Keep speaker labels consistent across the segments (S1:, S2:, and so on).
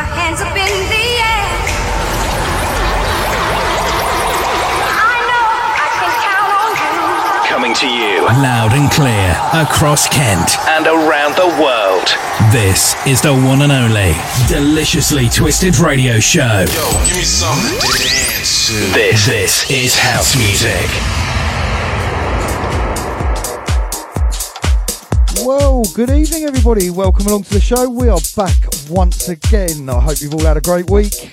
S1: my hands up in the air. I know I can count on you.
S2: Coming to you
S3: Loud and clear across Kent.
S2: and around the world.
S3: This is the one and only Deliciously Twisted Radio Show.
S4: Yo, give me something to dance to.
S3: This, this is house music.
S5: Well, good evening, everybody. Welcome along to the show. We are back once again. I hope you've all had a great week.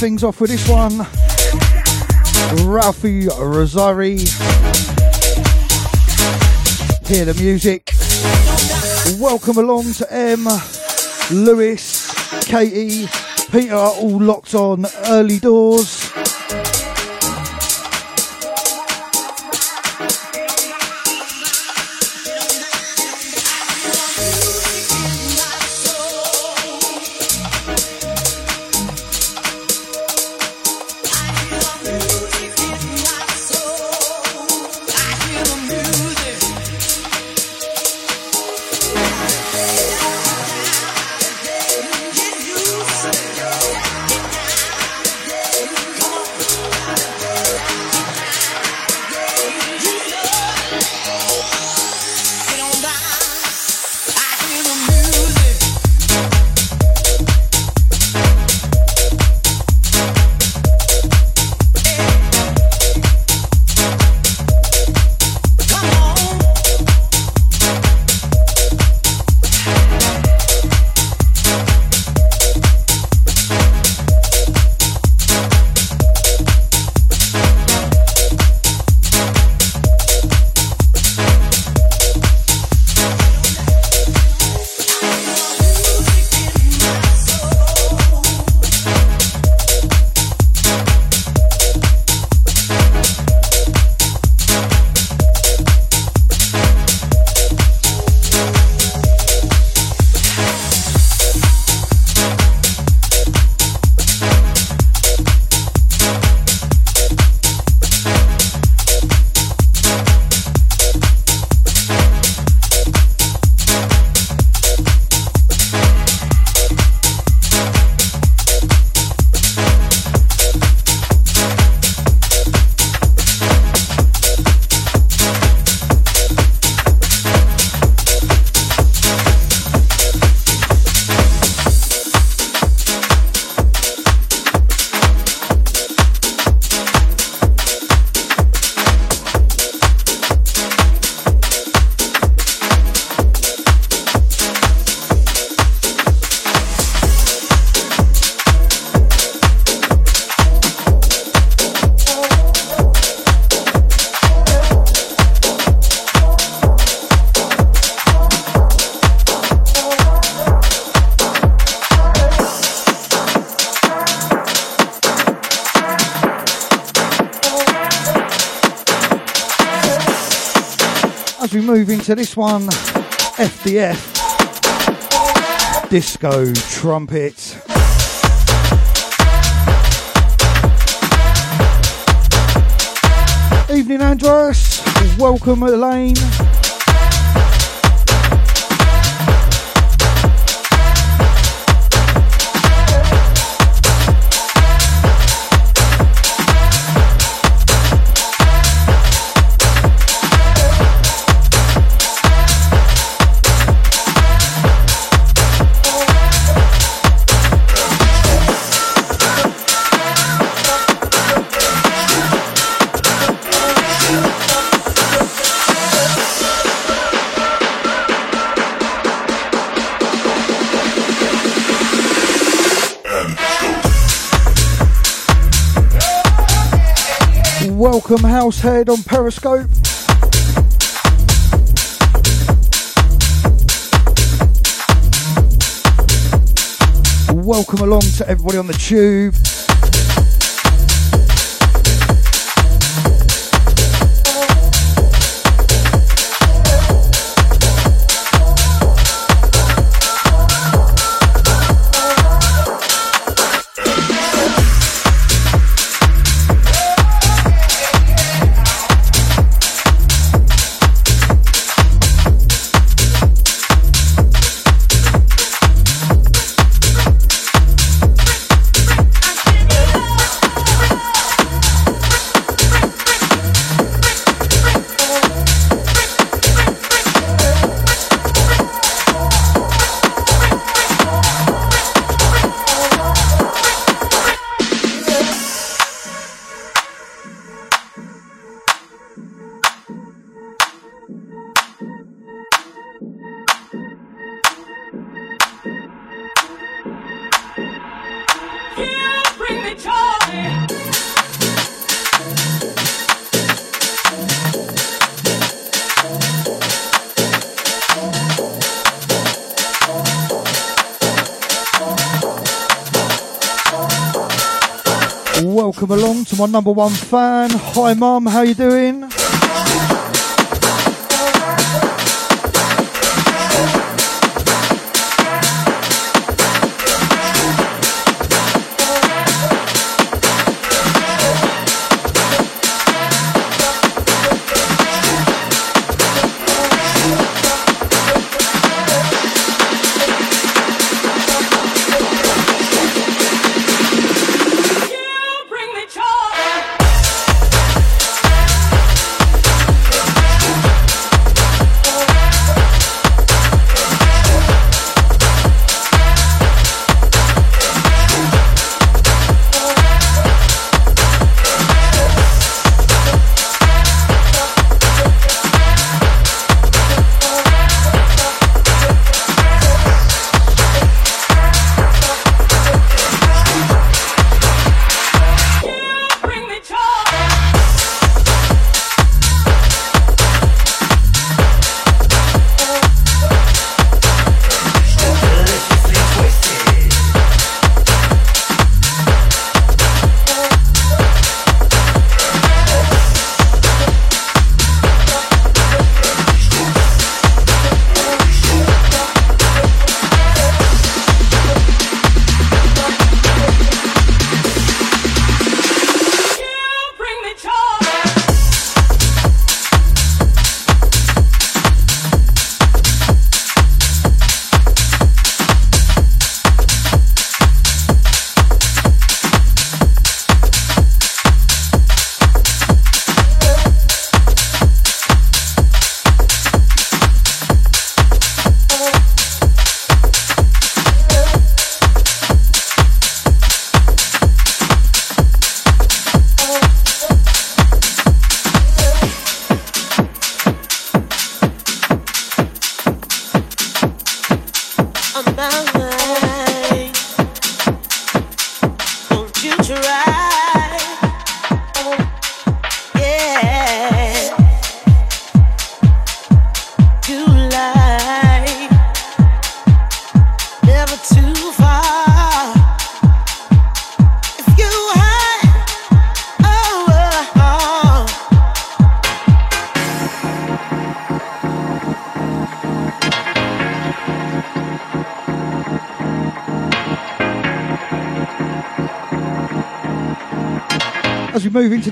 S5: Things off with this one, Ralphi Rosario. Hear the music. Welcome along to M, Lewis, Katie, Peter, all locked on early doors. Into this one, FDF, Disco Trumpet. Evening, Andros. Welcome, Elaine. Welcome, Househead on Periscope. Welcome along to everybody on the tube. Number one fan. Hi, Mum. How you doing?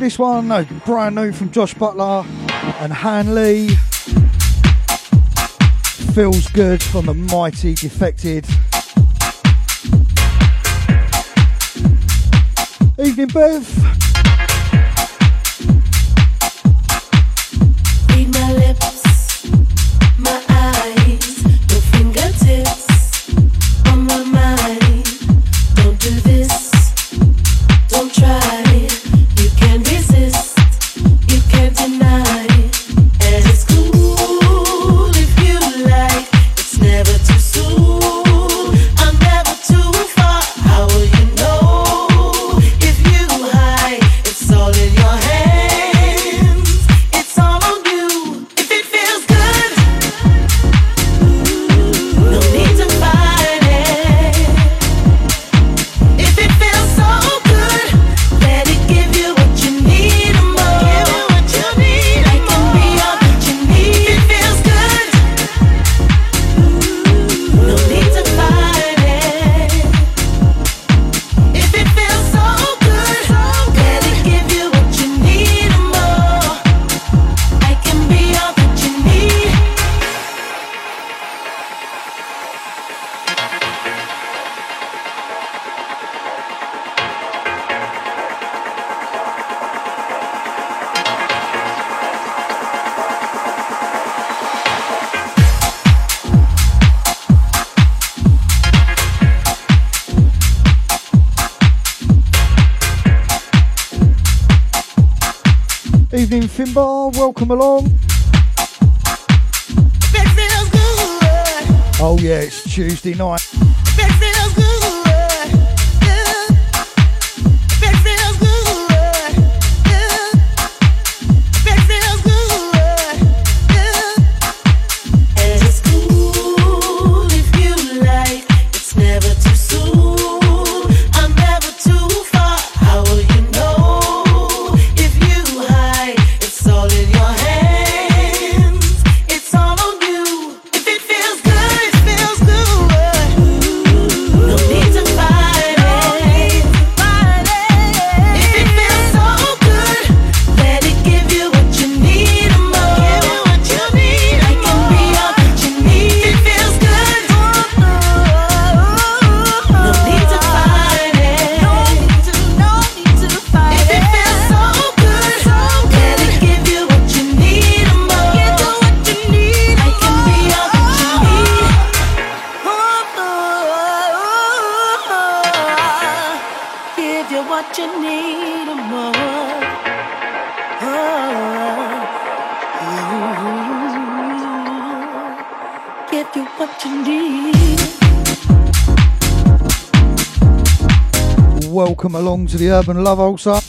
S5: This one, brand new from Josh Butler and Han Lee. Feels good from the mighty Defected. Evening, Bev. Finbar, welcome along. Oh yeah, it's Tuesday night. Along to the Urban Love also.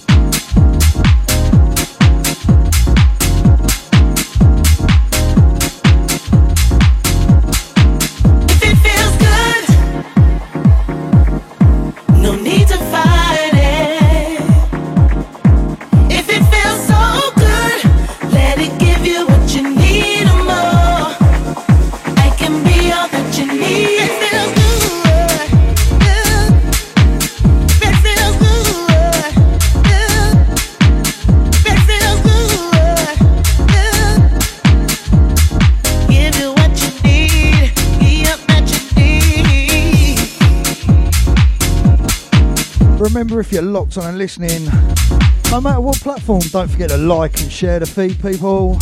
S5: Locked on and listening, no matter what platform, don't forget to like and share the feed, people.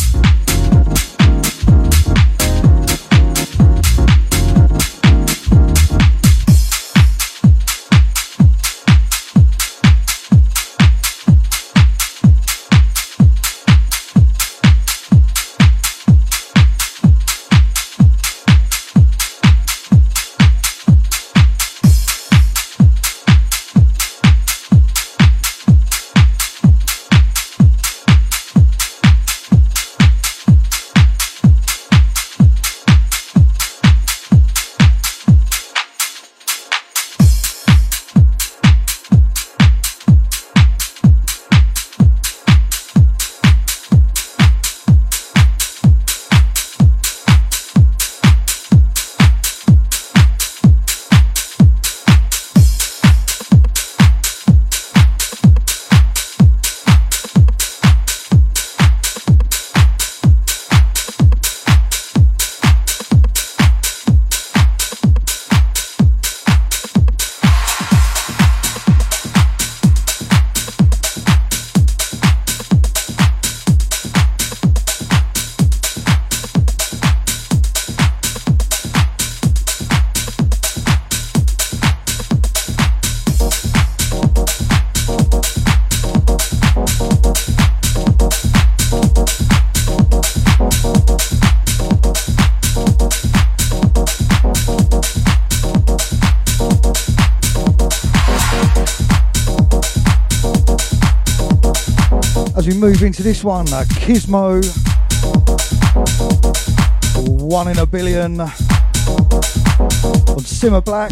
S6: Move into this one, uh, Kismo, one in a billion. On Simma Black.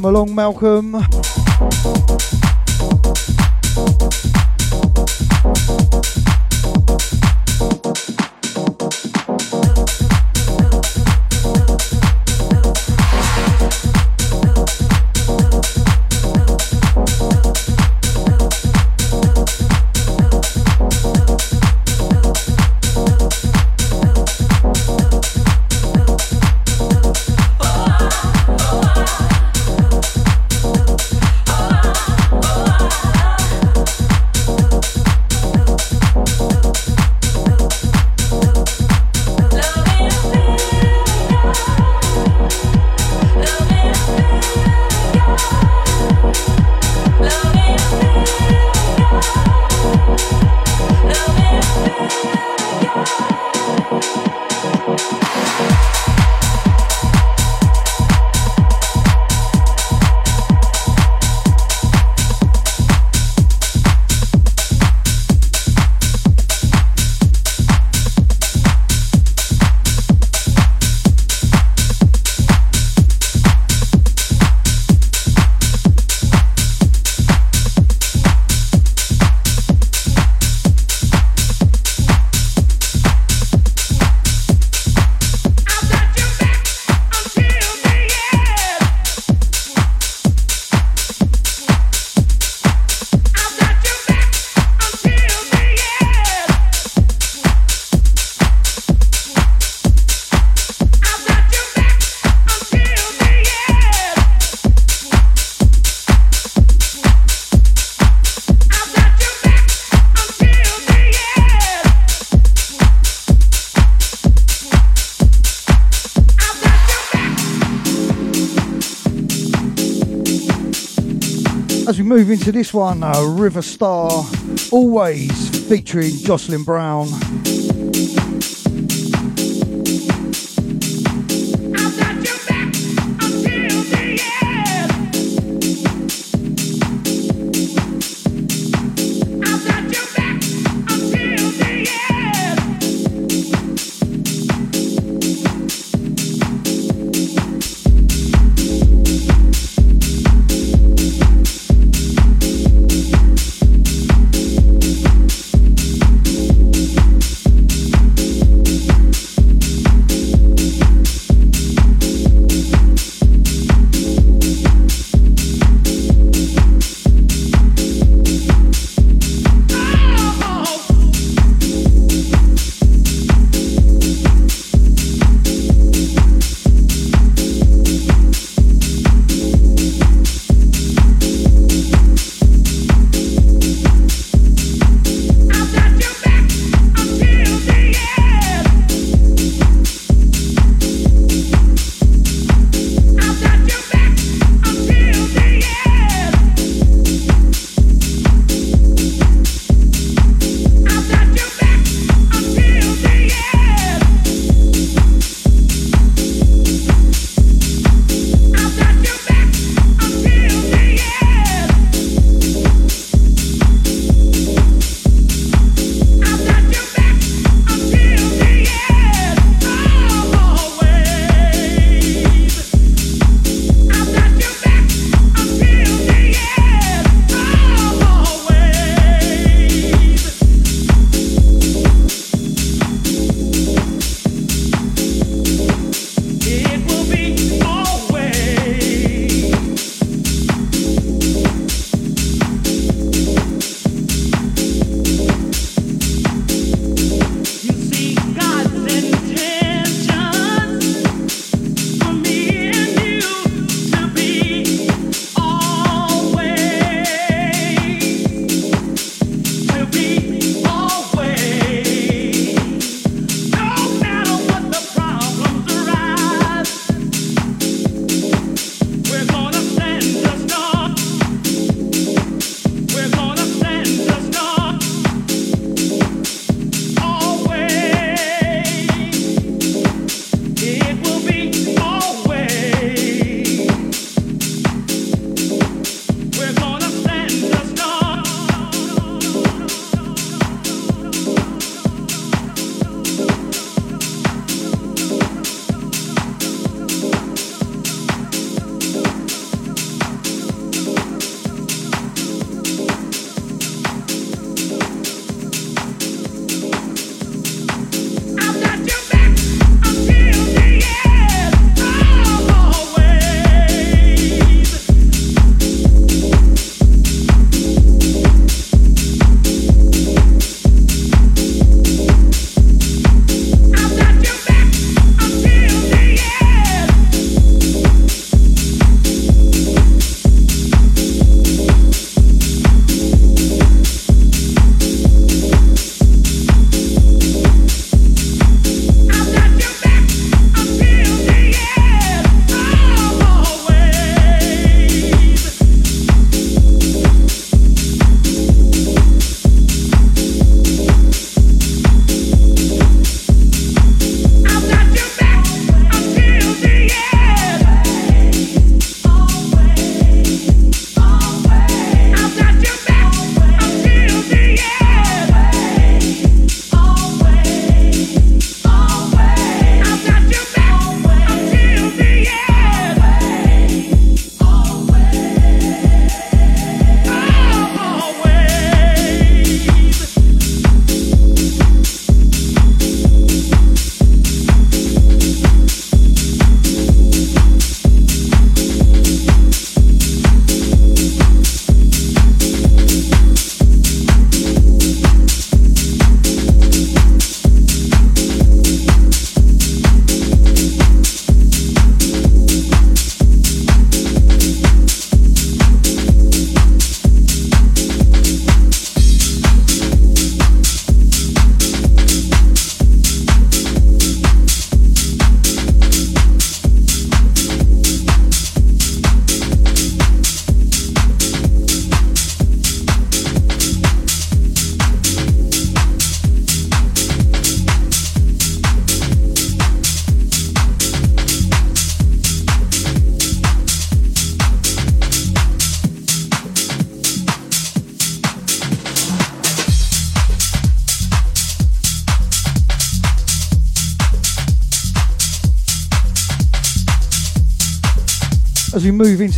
S6: Welcome along, Malcolm.
S7: Move into this one, uh, Riva Starr, always featuring Jocelyn Brown.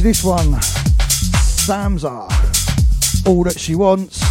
S7: This one. Samza, all that she wants.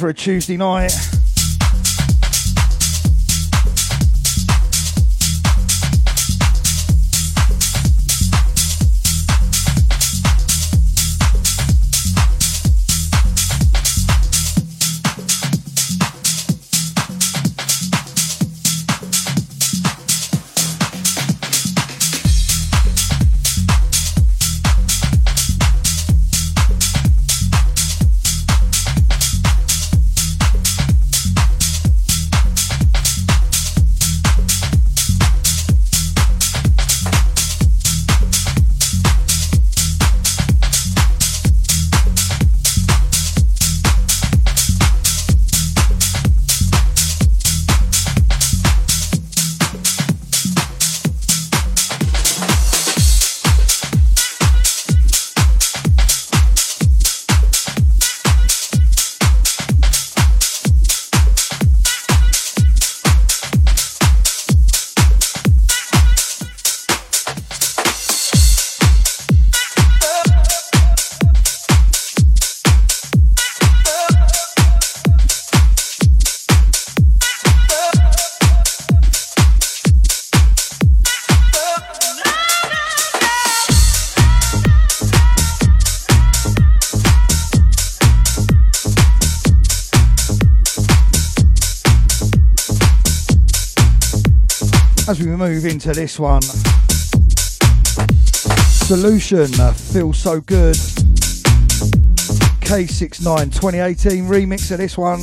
S7: For a Tuesday night. Into this one. Solution uh, feels so good. K69 2018 remix of this one.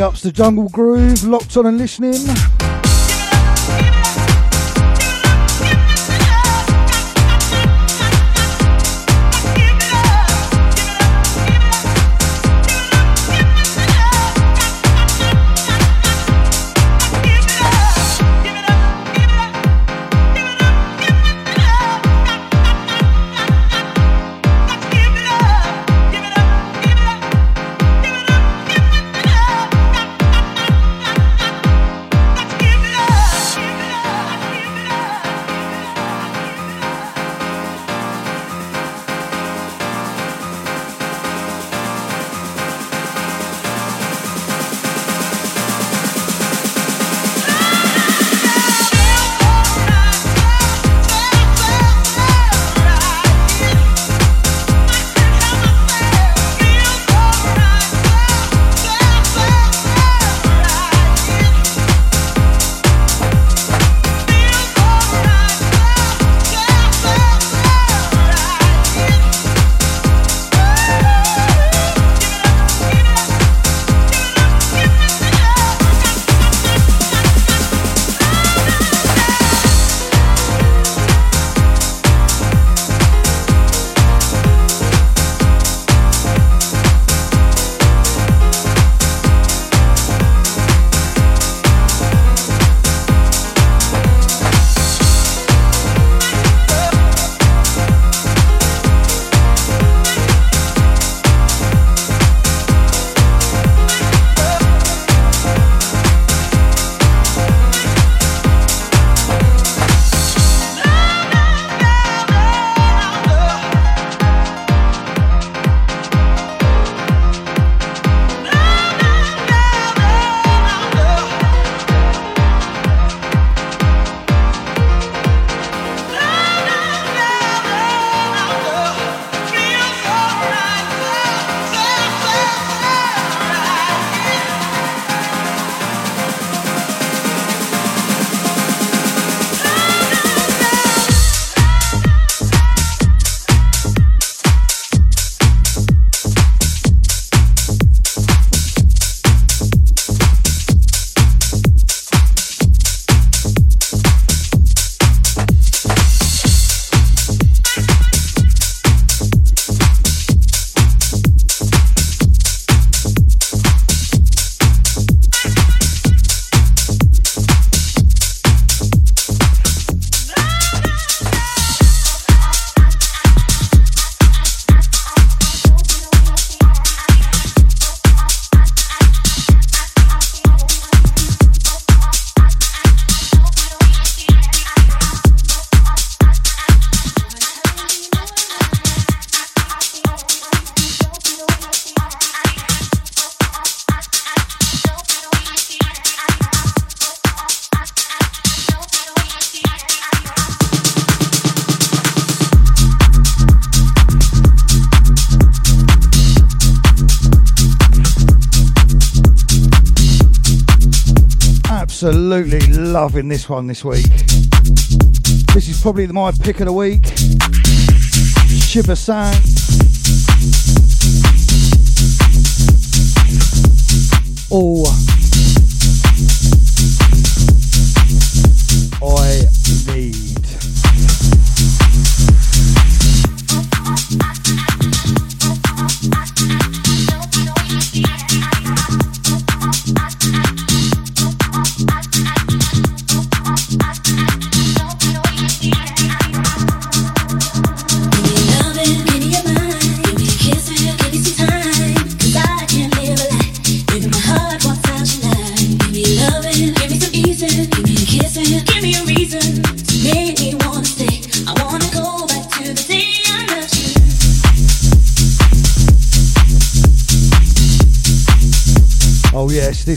S7: Big ups to Jungle Groove, locked on and listening.
S8: loving this one this week. This is probably my pick of the week.
S7: Shiba San.
S8: Oh.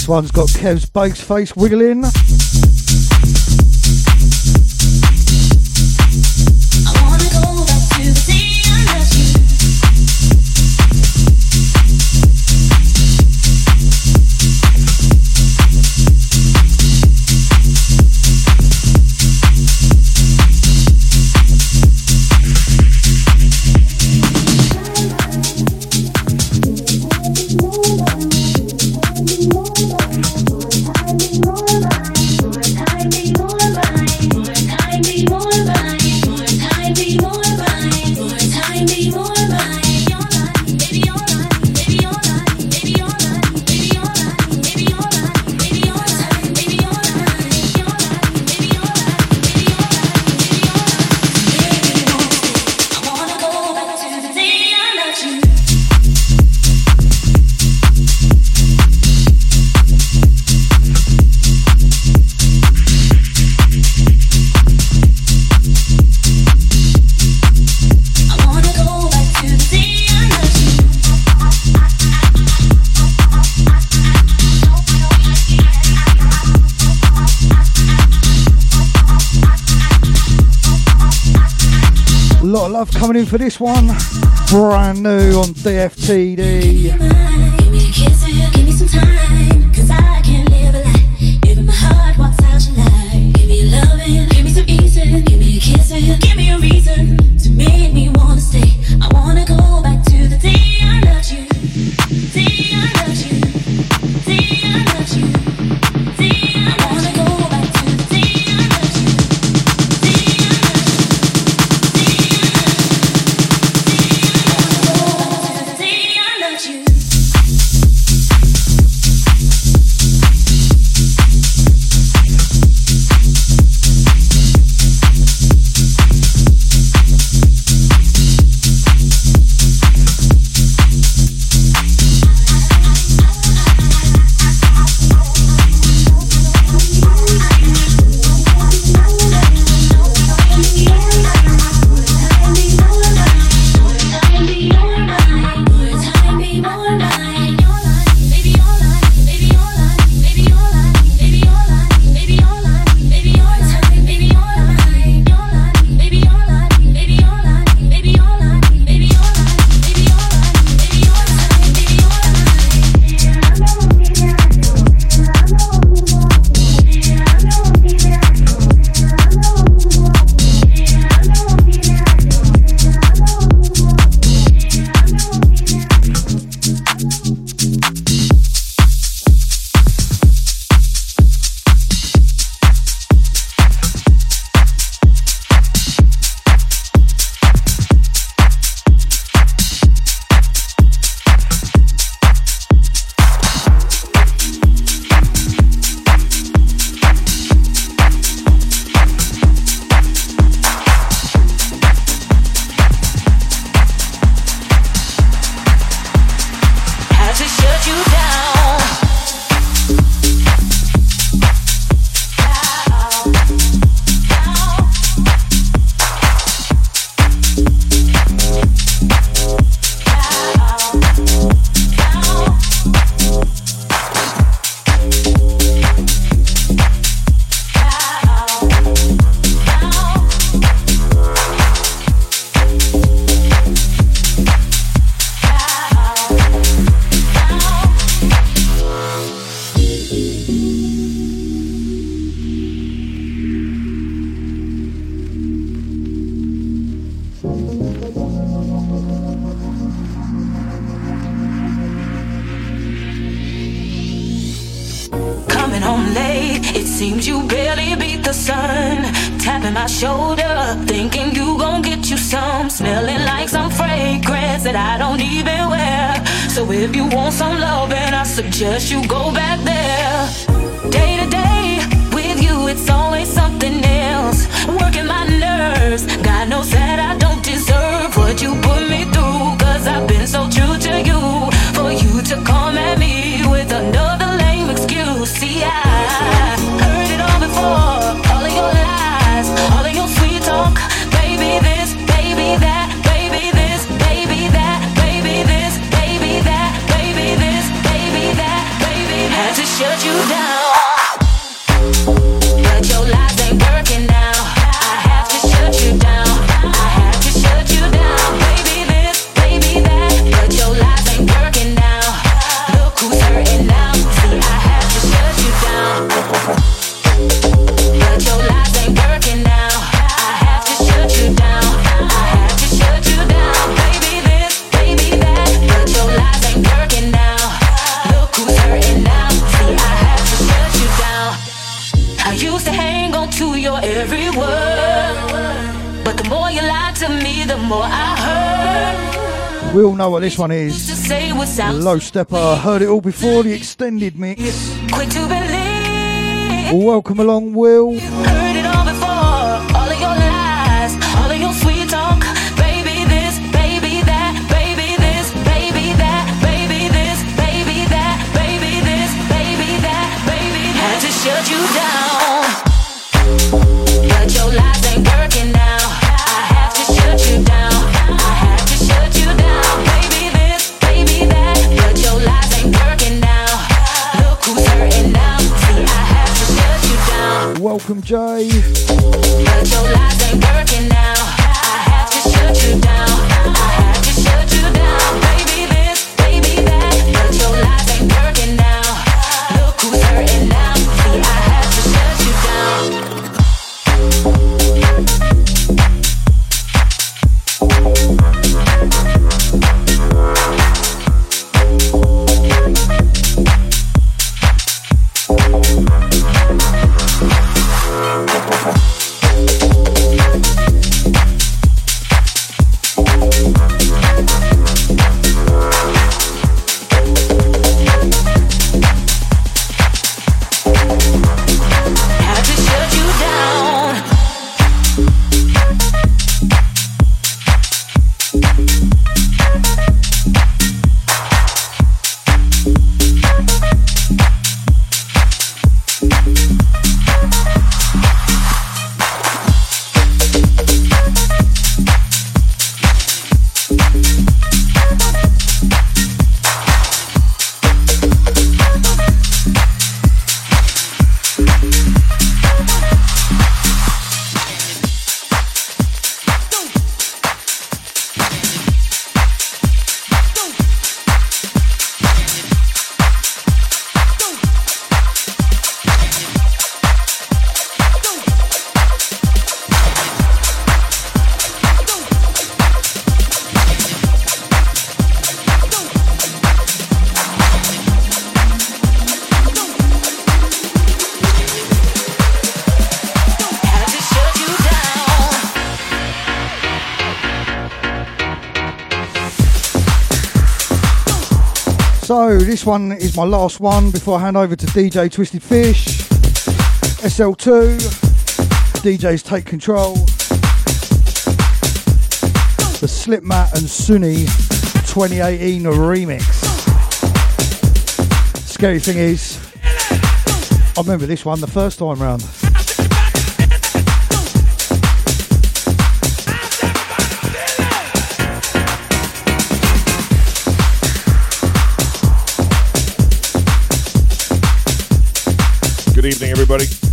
S8: This one's got Kev's Bakes face wiggling. coming in for this one, brand new on DFTD.
S7: Low Steppa. Heard it all before, the extended mix. Welcome along, Will.
S9: This
S7: one is my last one before I hand over to DJ Twisted Fish, SL2, DJs Take Control, the Slipmatt and Sunni 2018 remix. Scary thing is, I remember this one the first time round.
S10: everybody.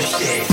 S10: push.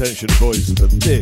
S10: Attention, boys, for this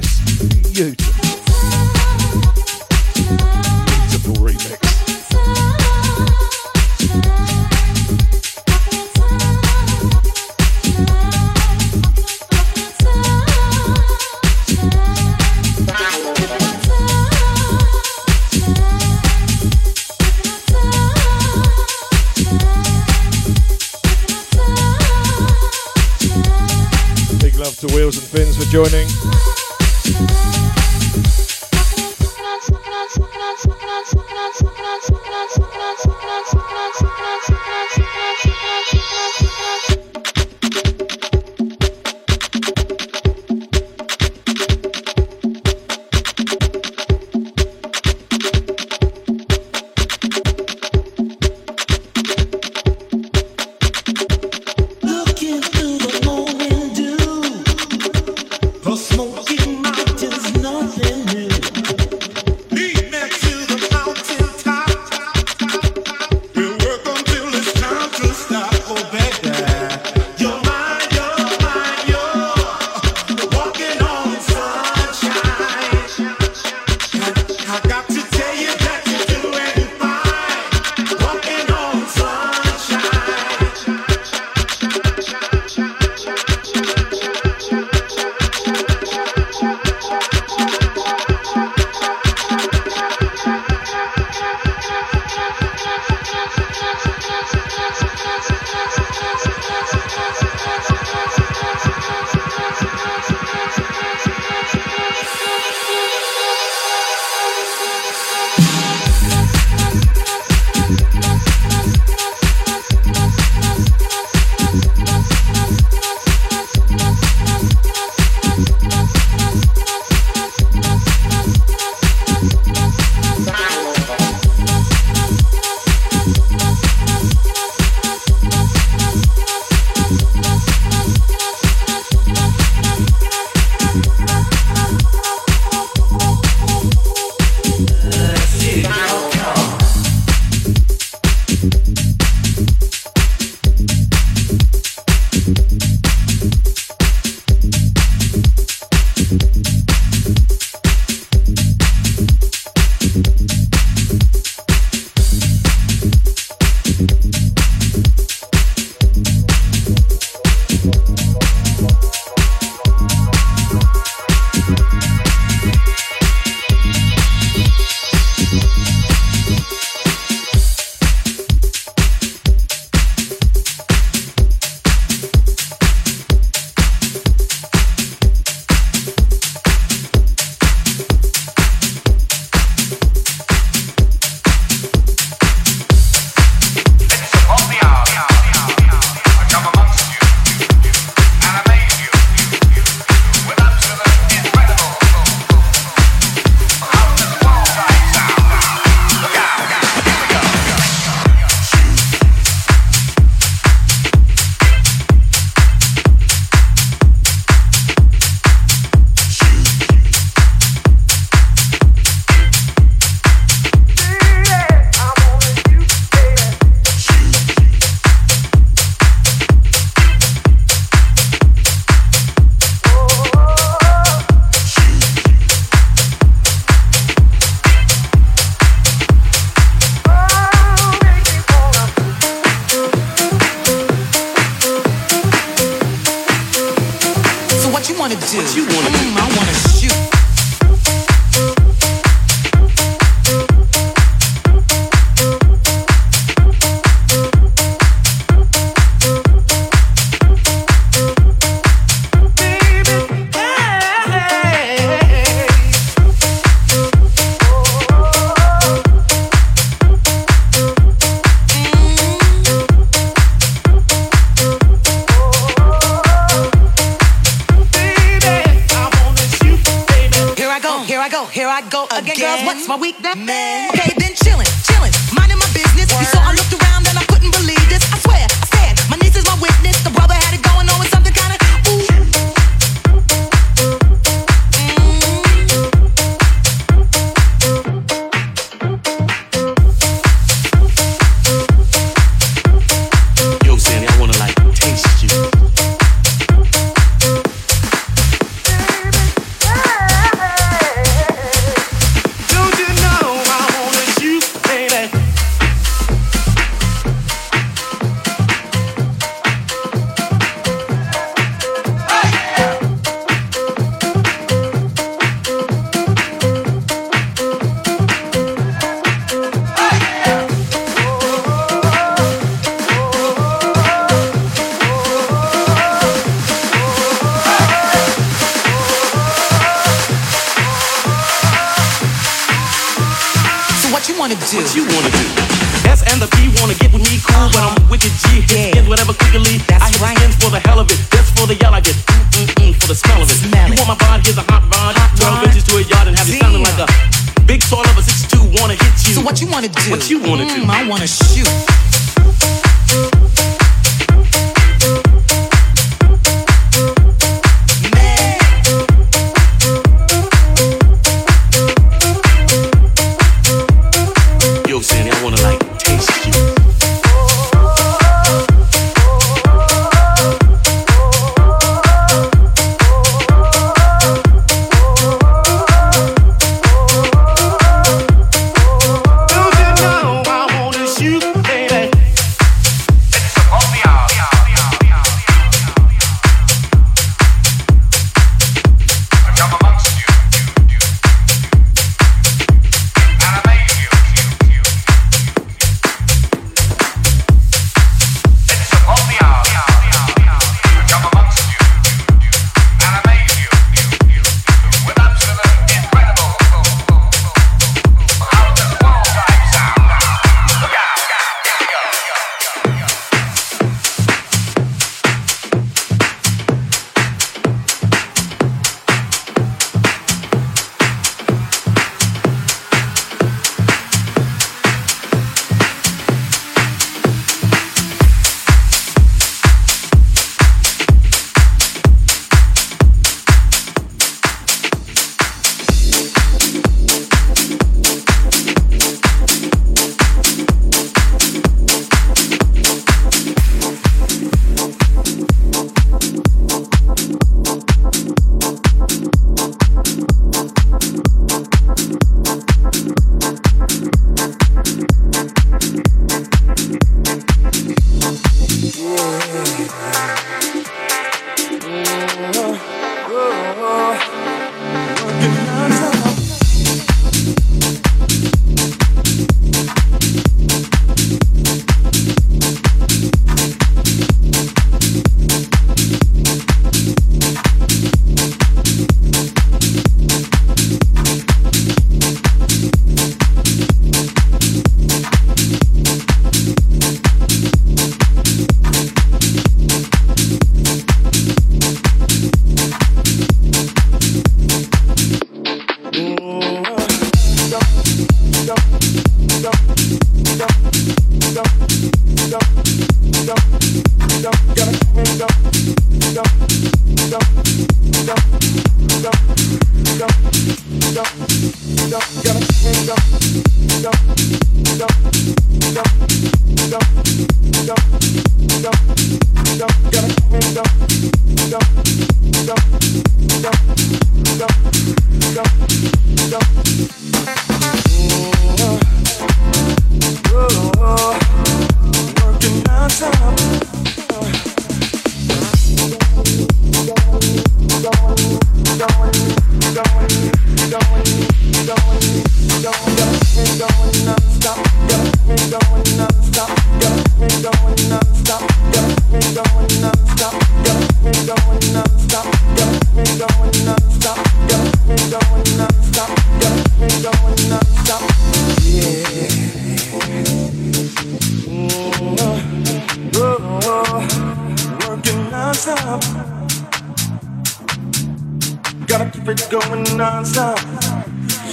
S11: it's
S12: going
S11: nonstop.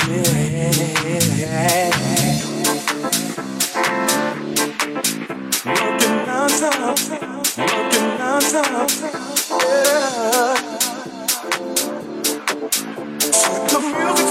S11: Yeah. Working nonstop. Working nonstop. Yeah. The
S13: music.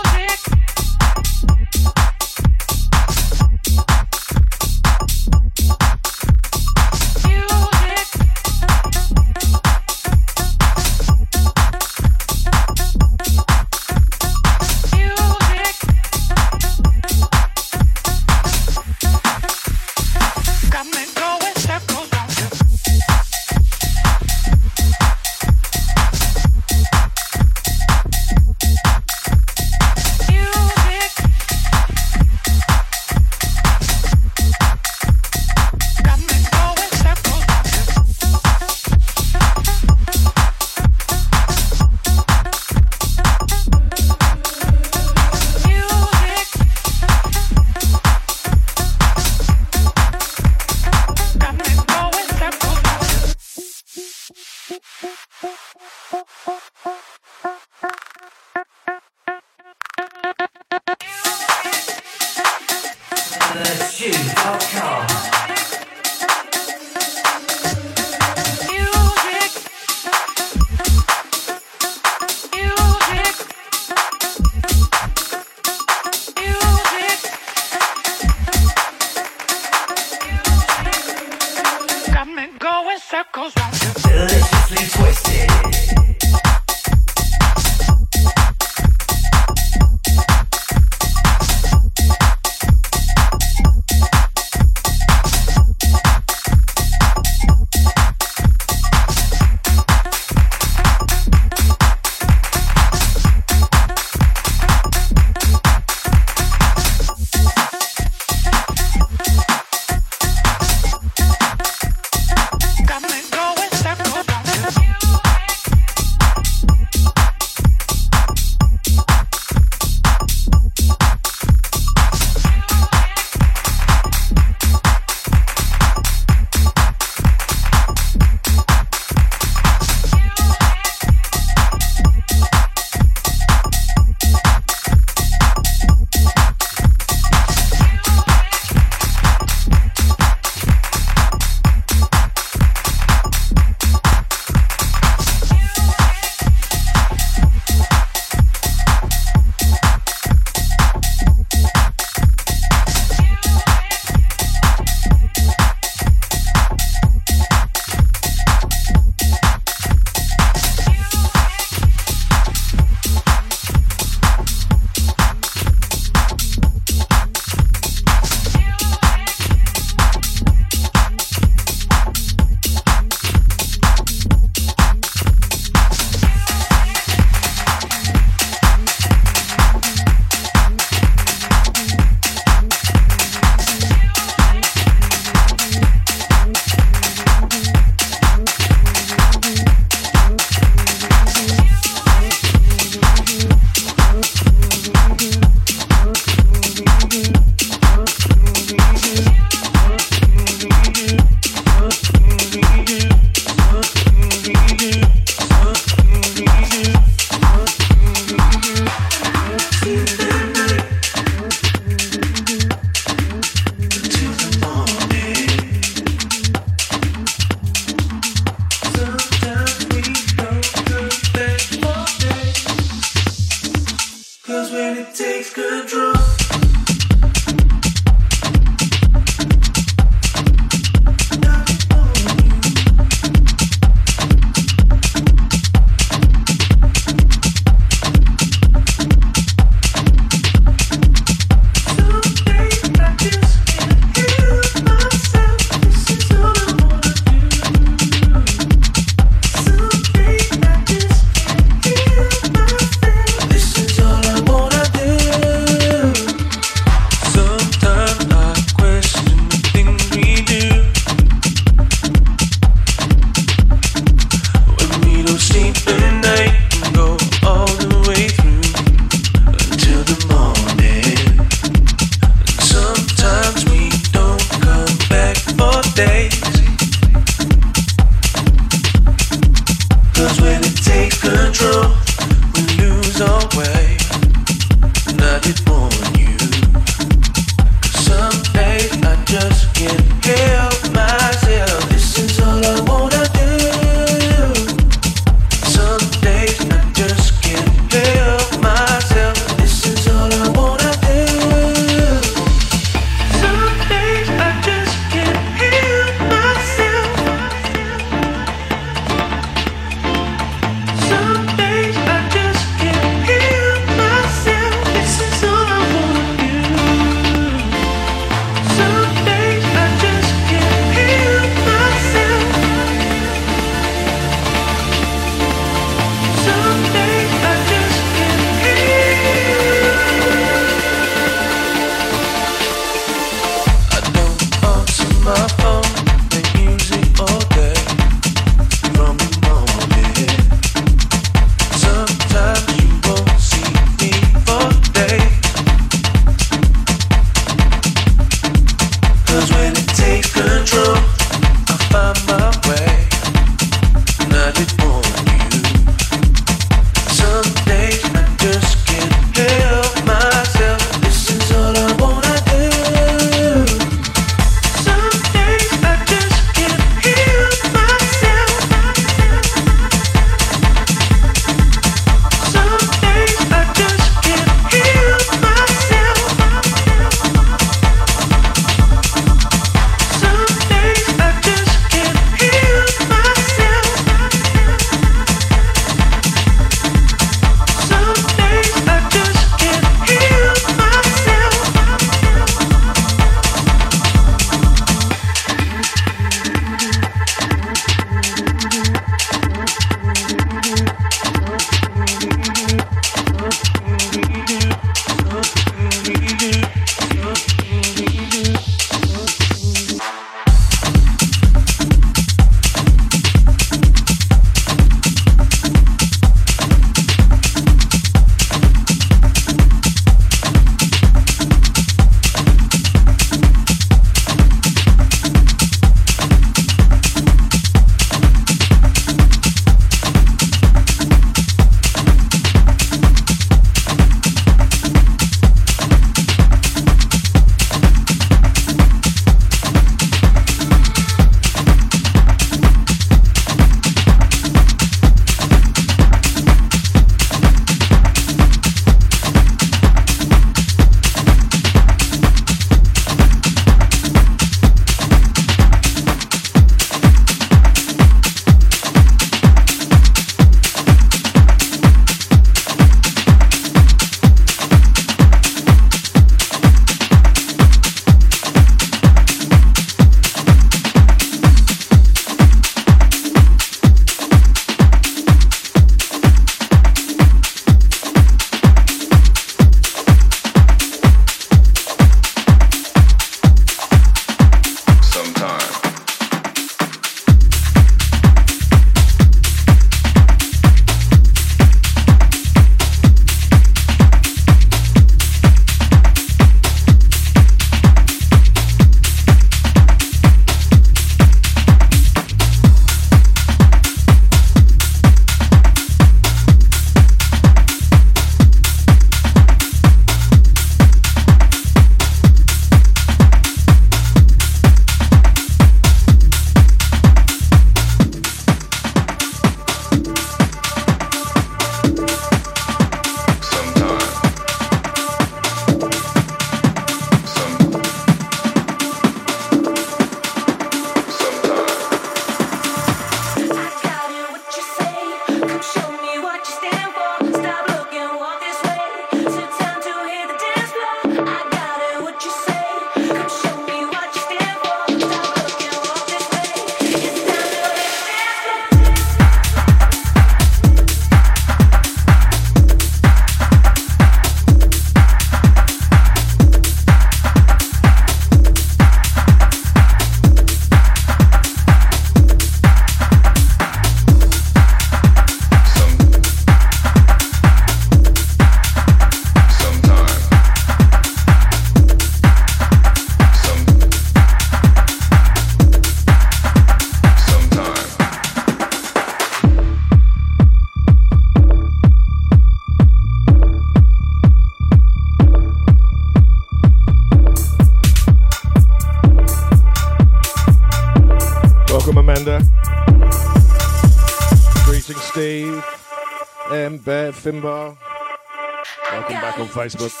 S6: Facebook.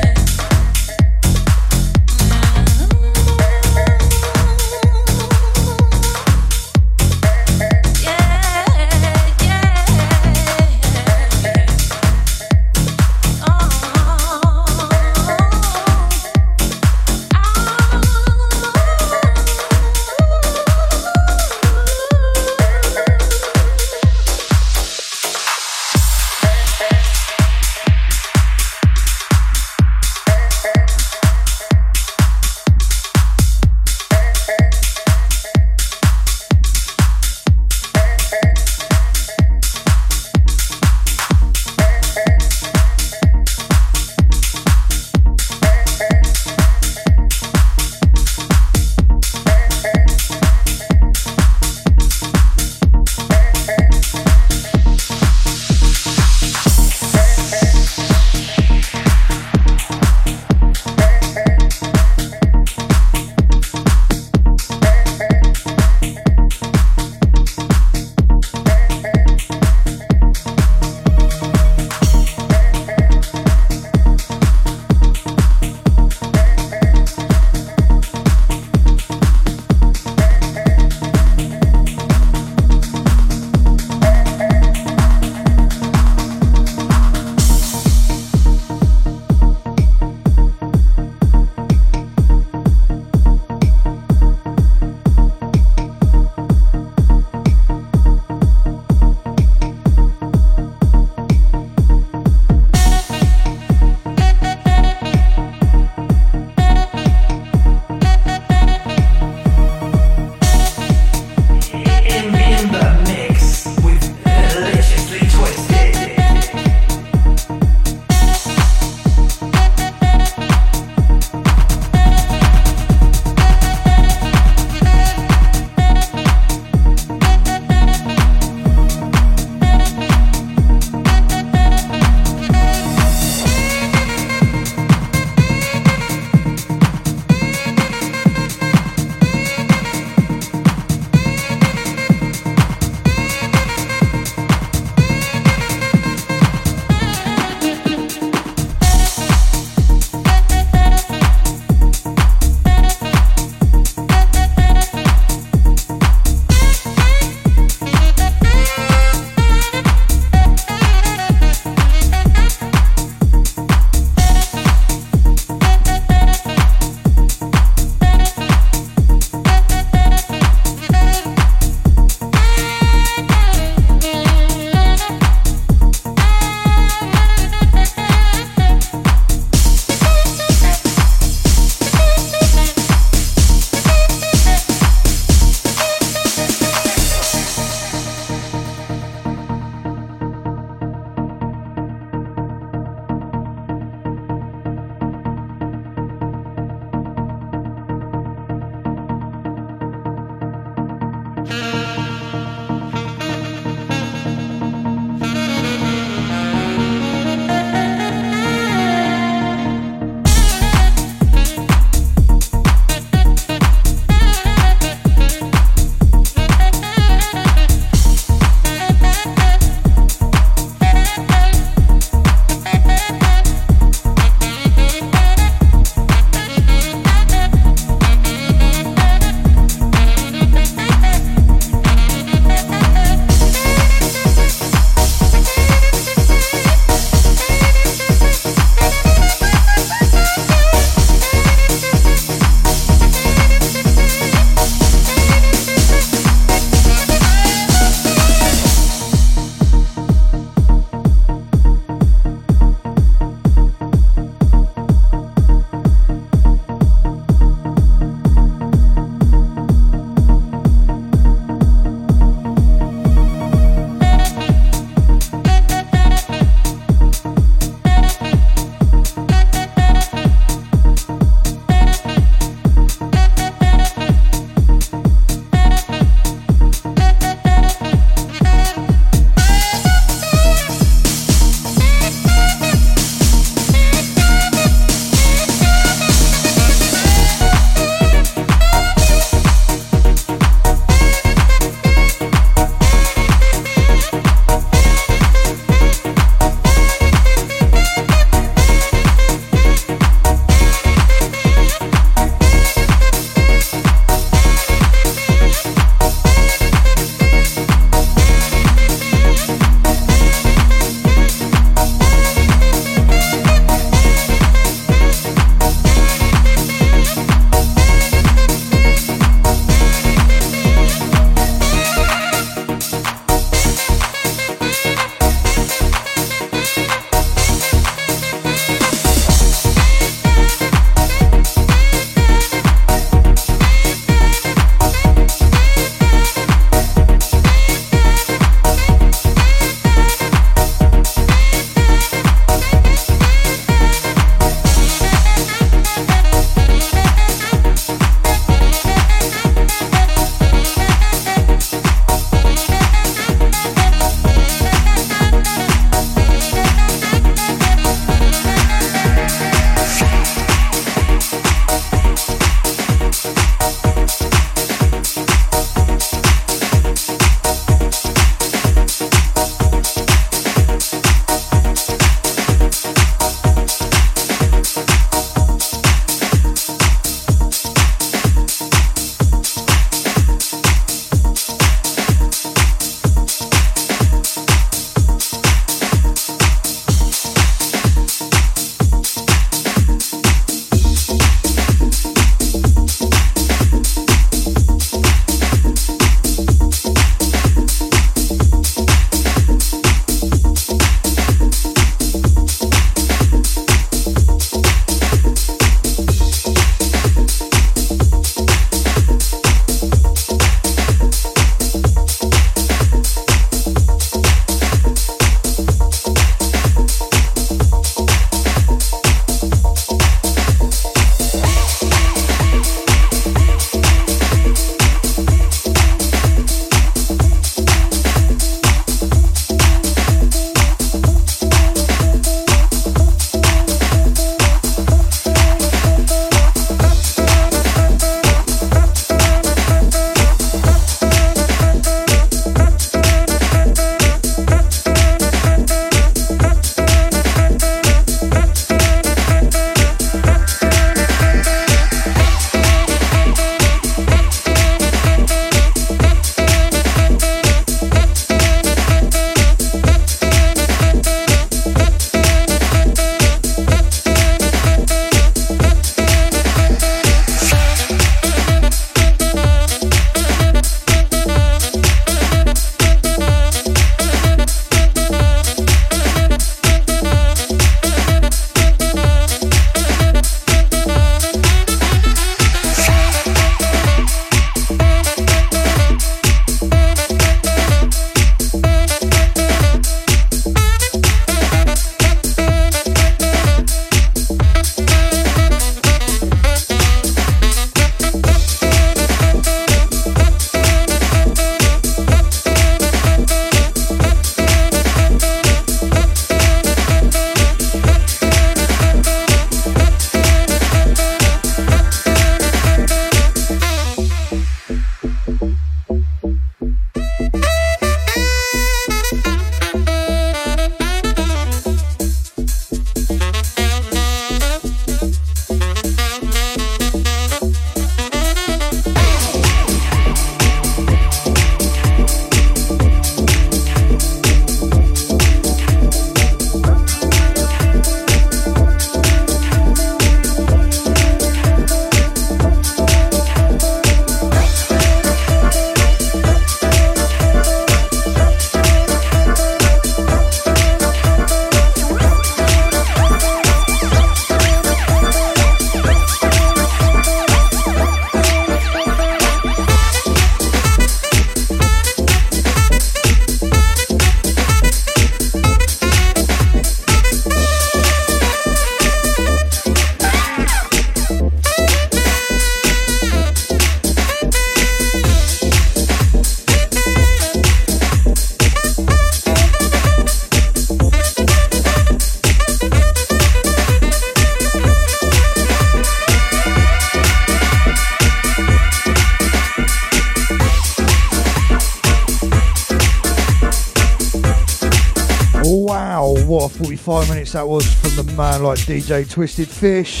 S14: 45 minutes that was from the man like DJ Twisted Fish.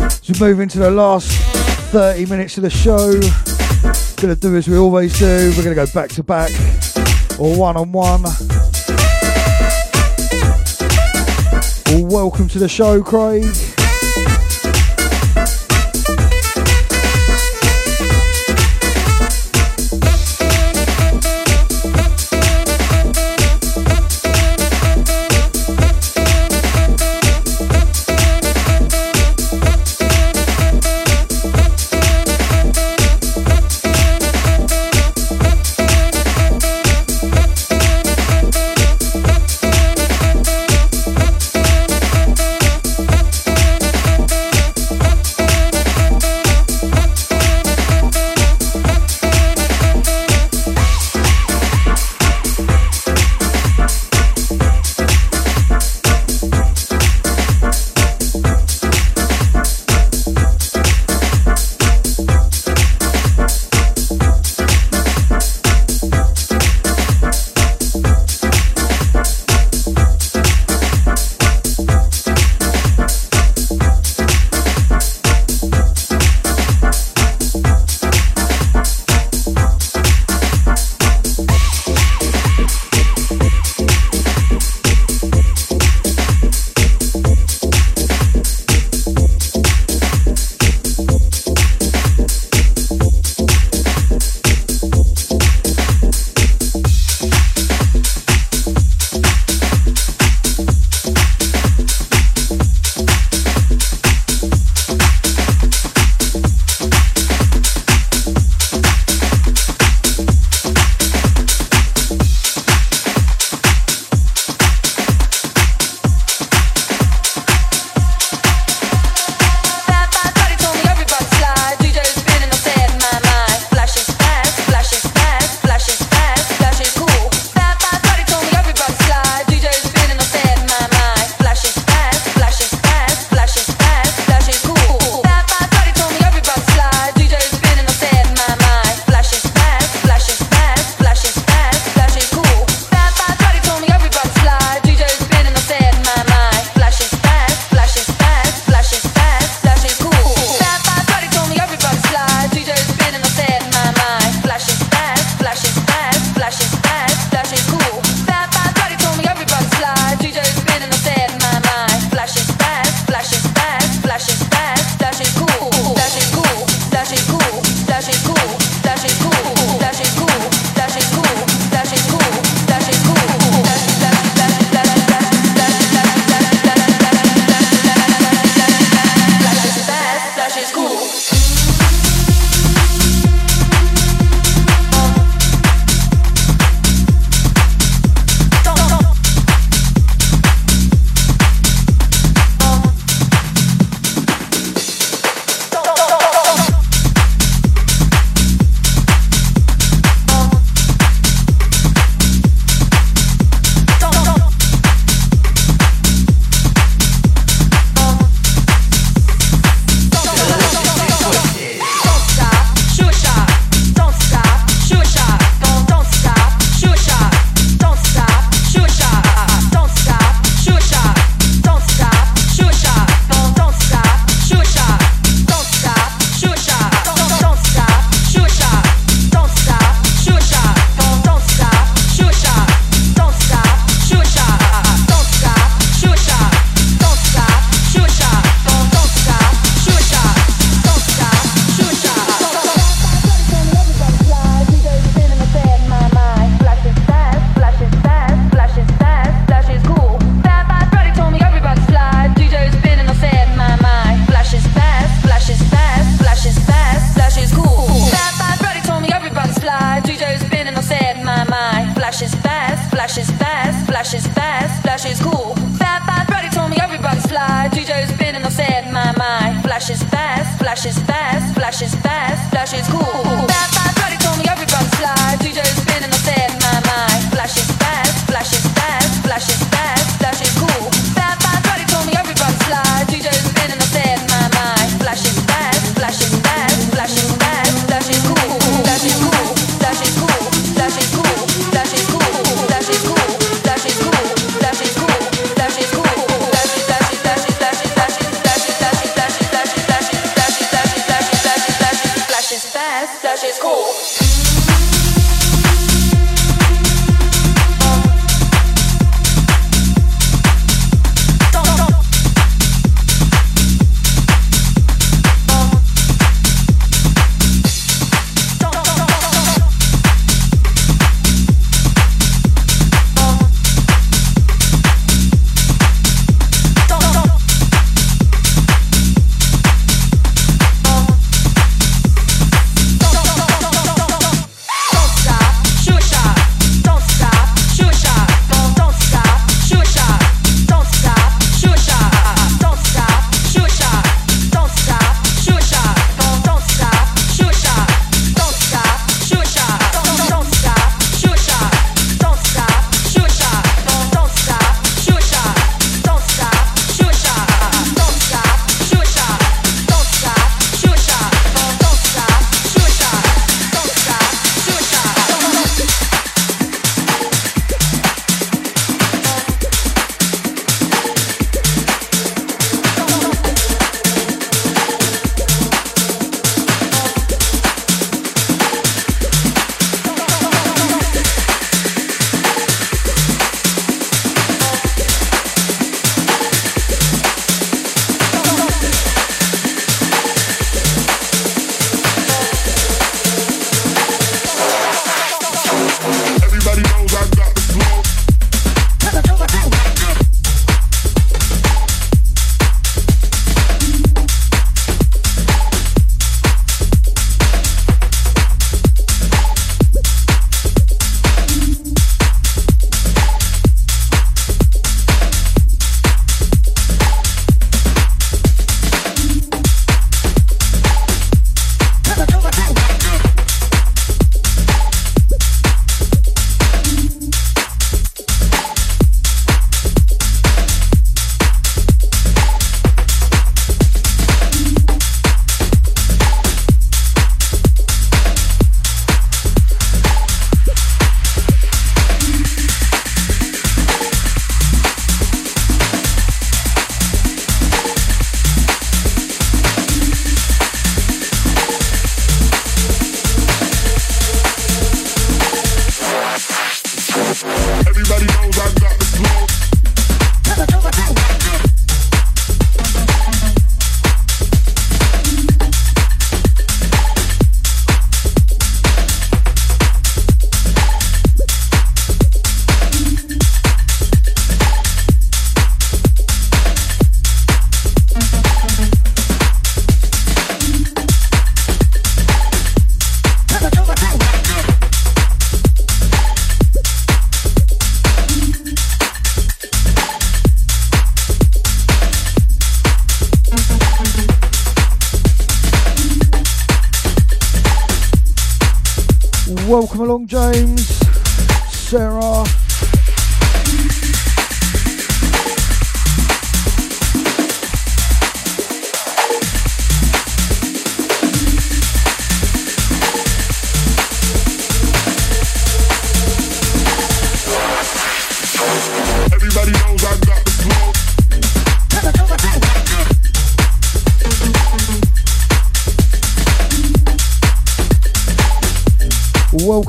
S14: As we move into the last 30 minutes of the show, gonna do as we always do. We're gonna go back to back or one on one. Well, welcome to the show, Craig.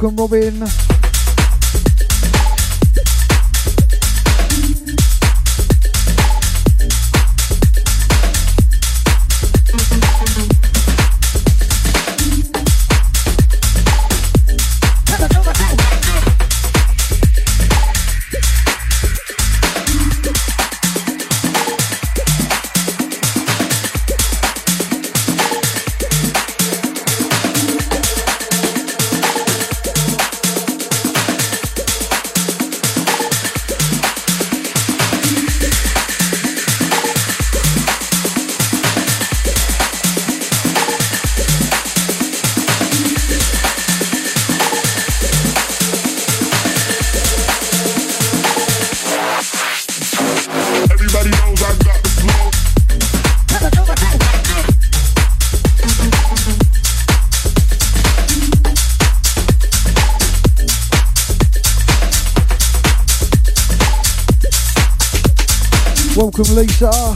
S7: Welcome, Robin. Welcome,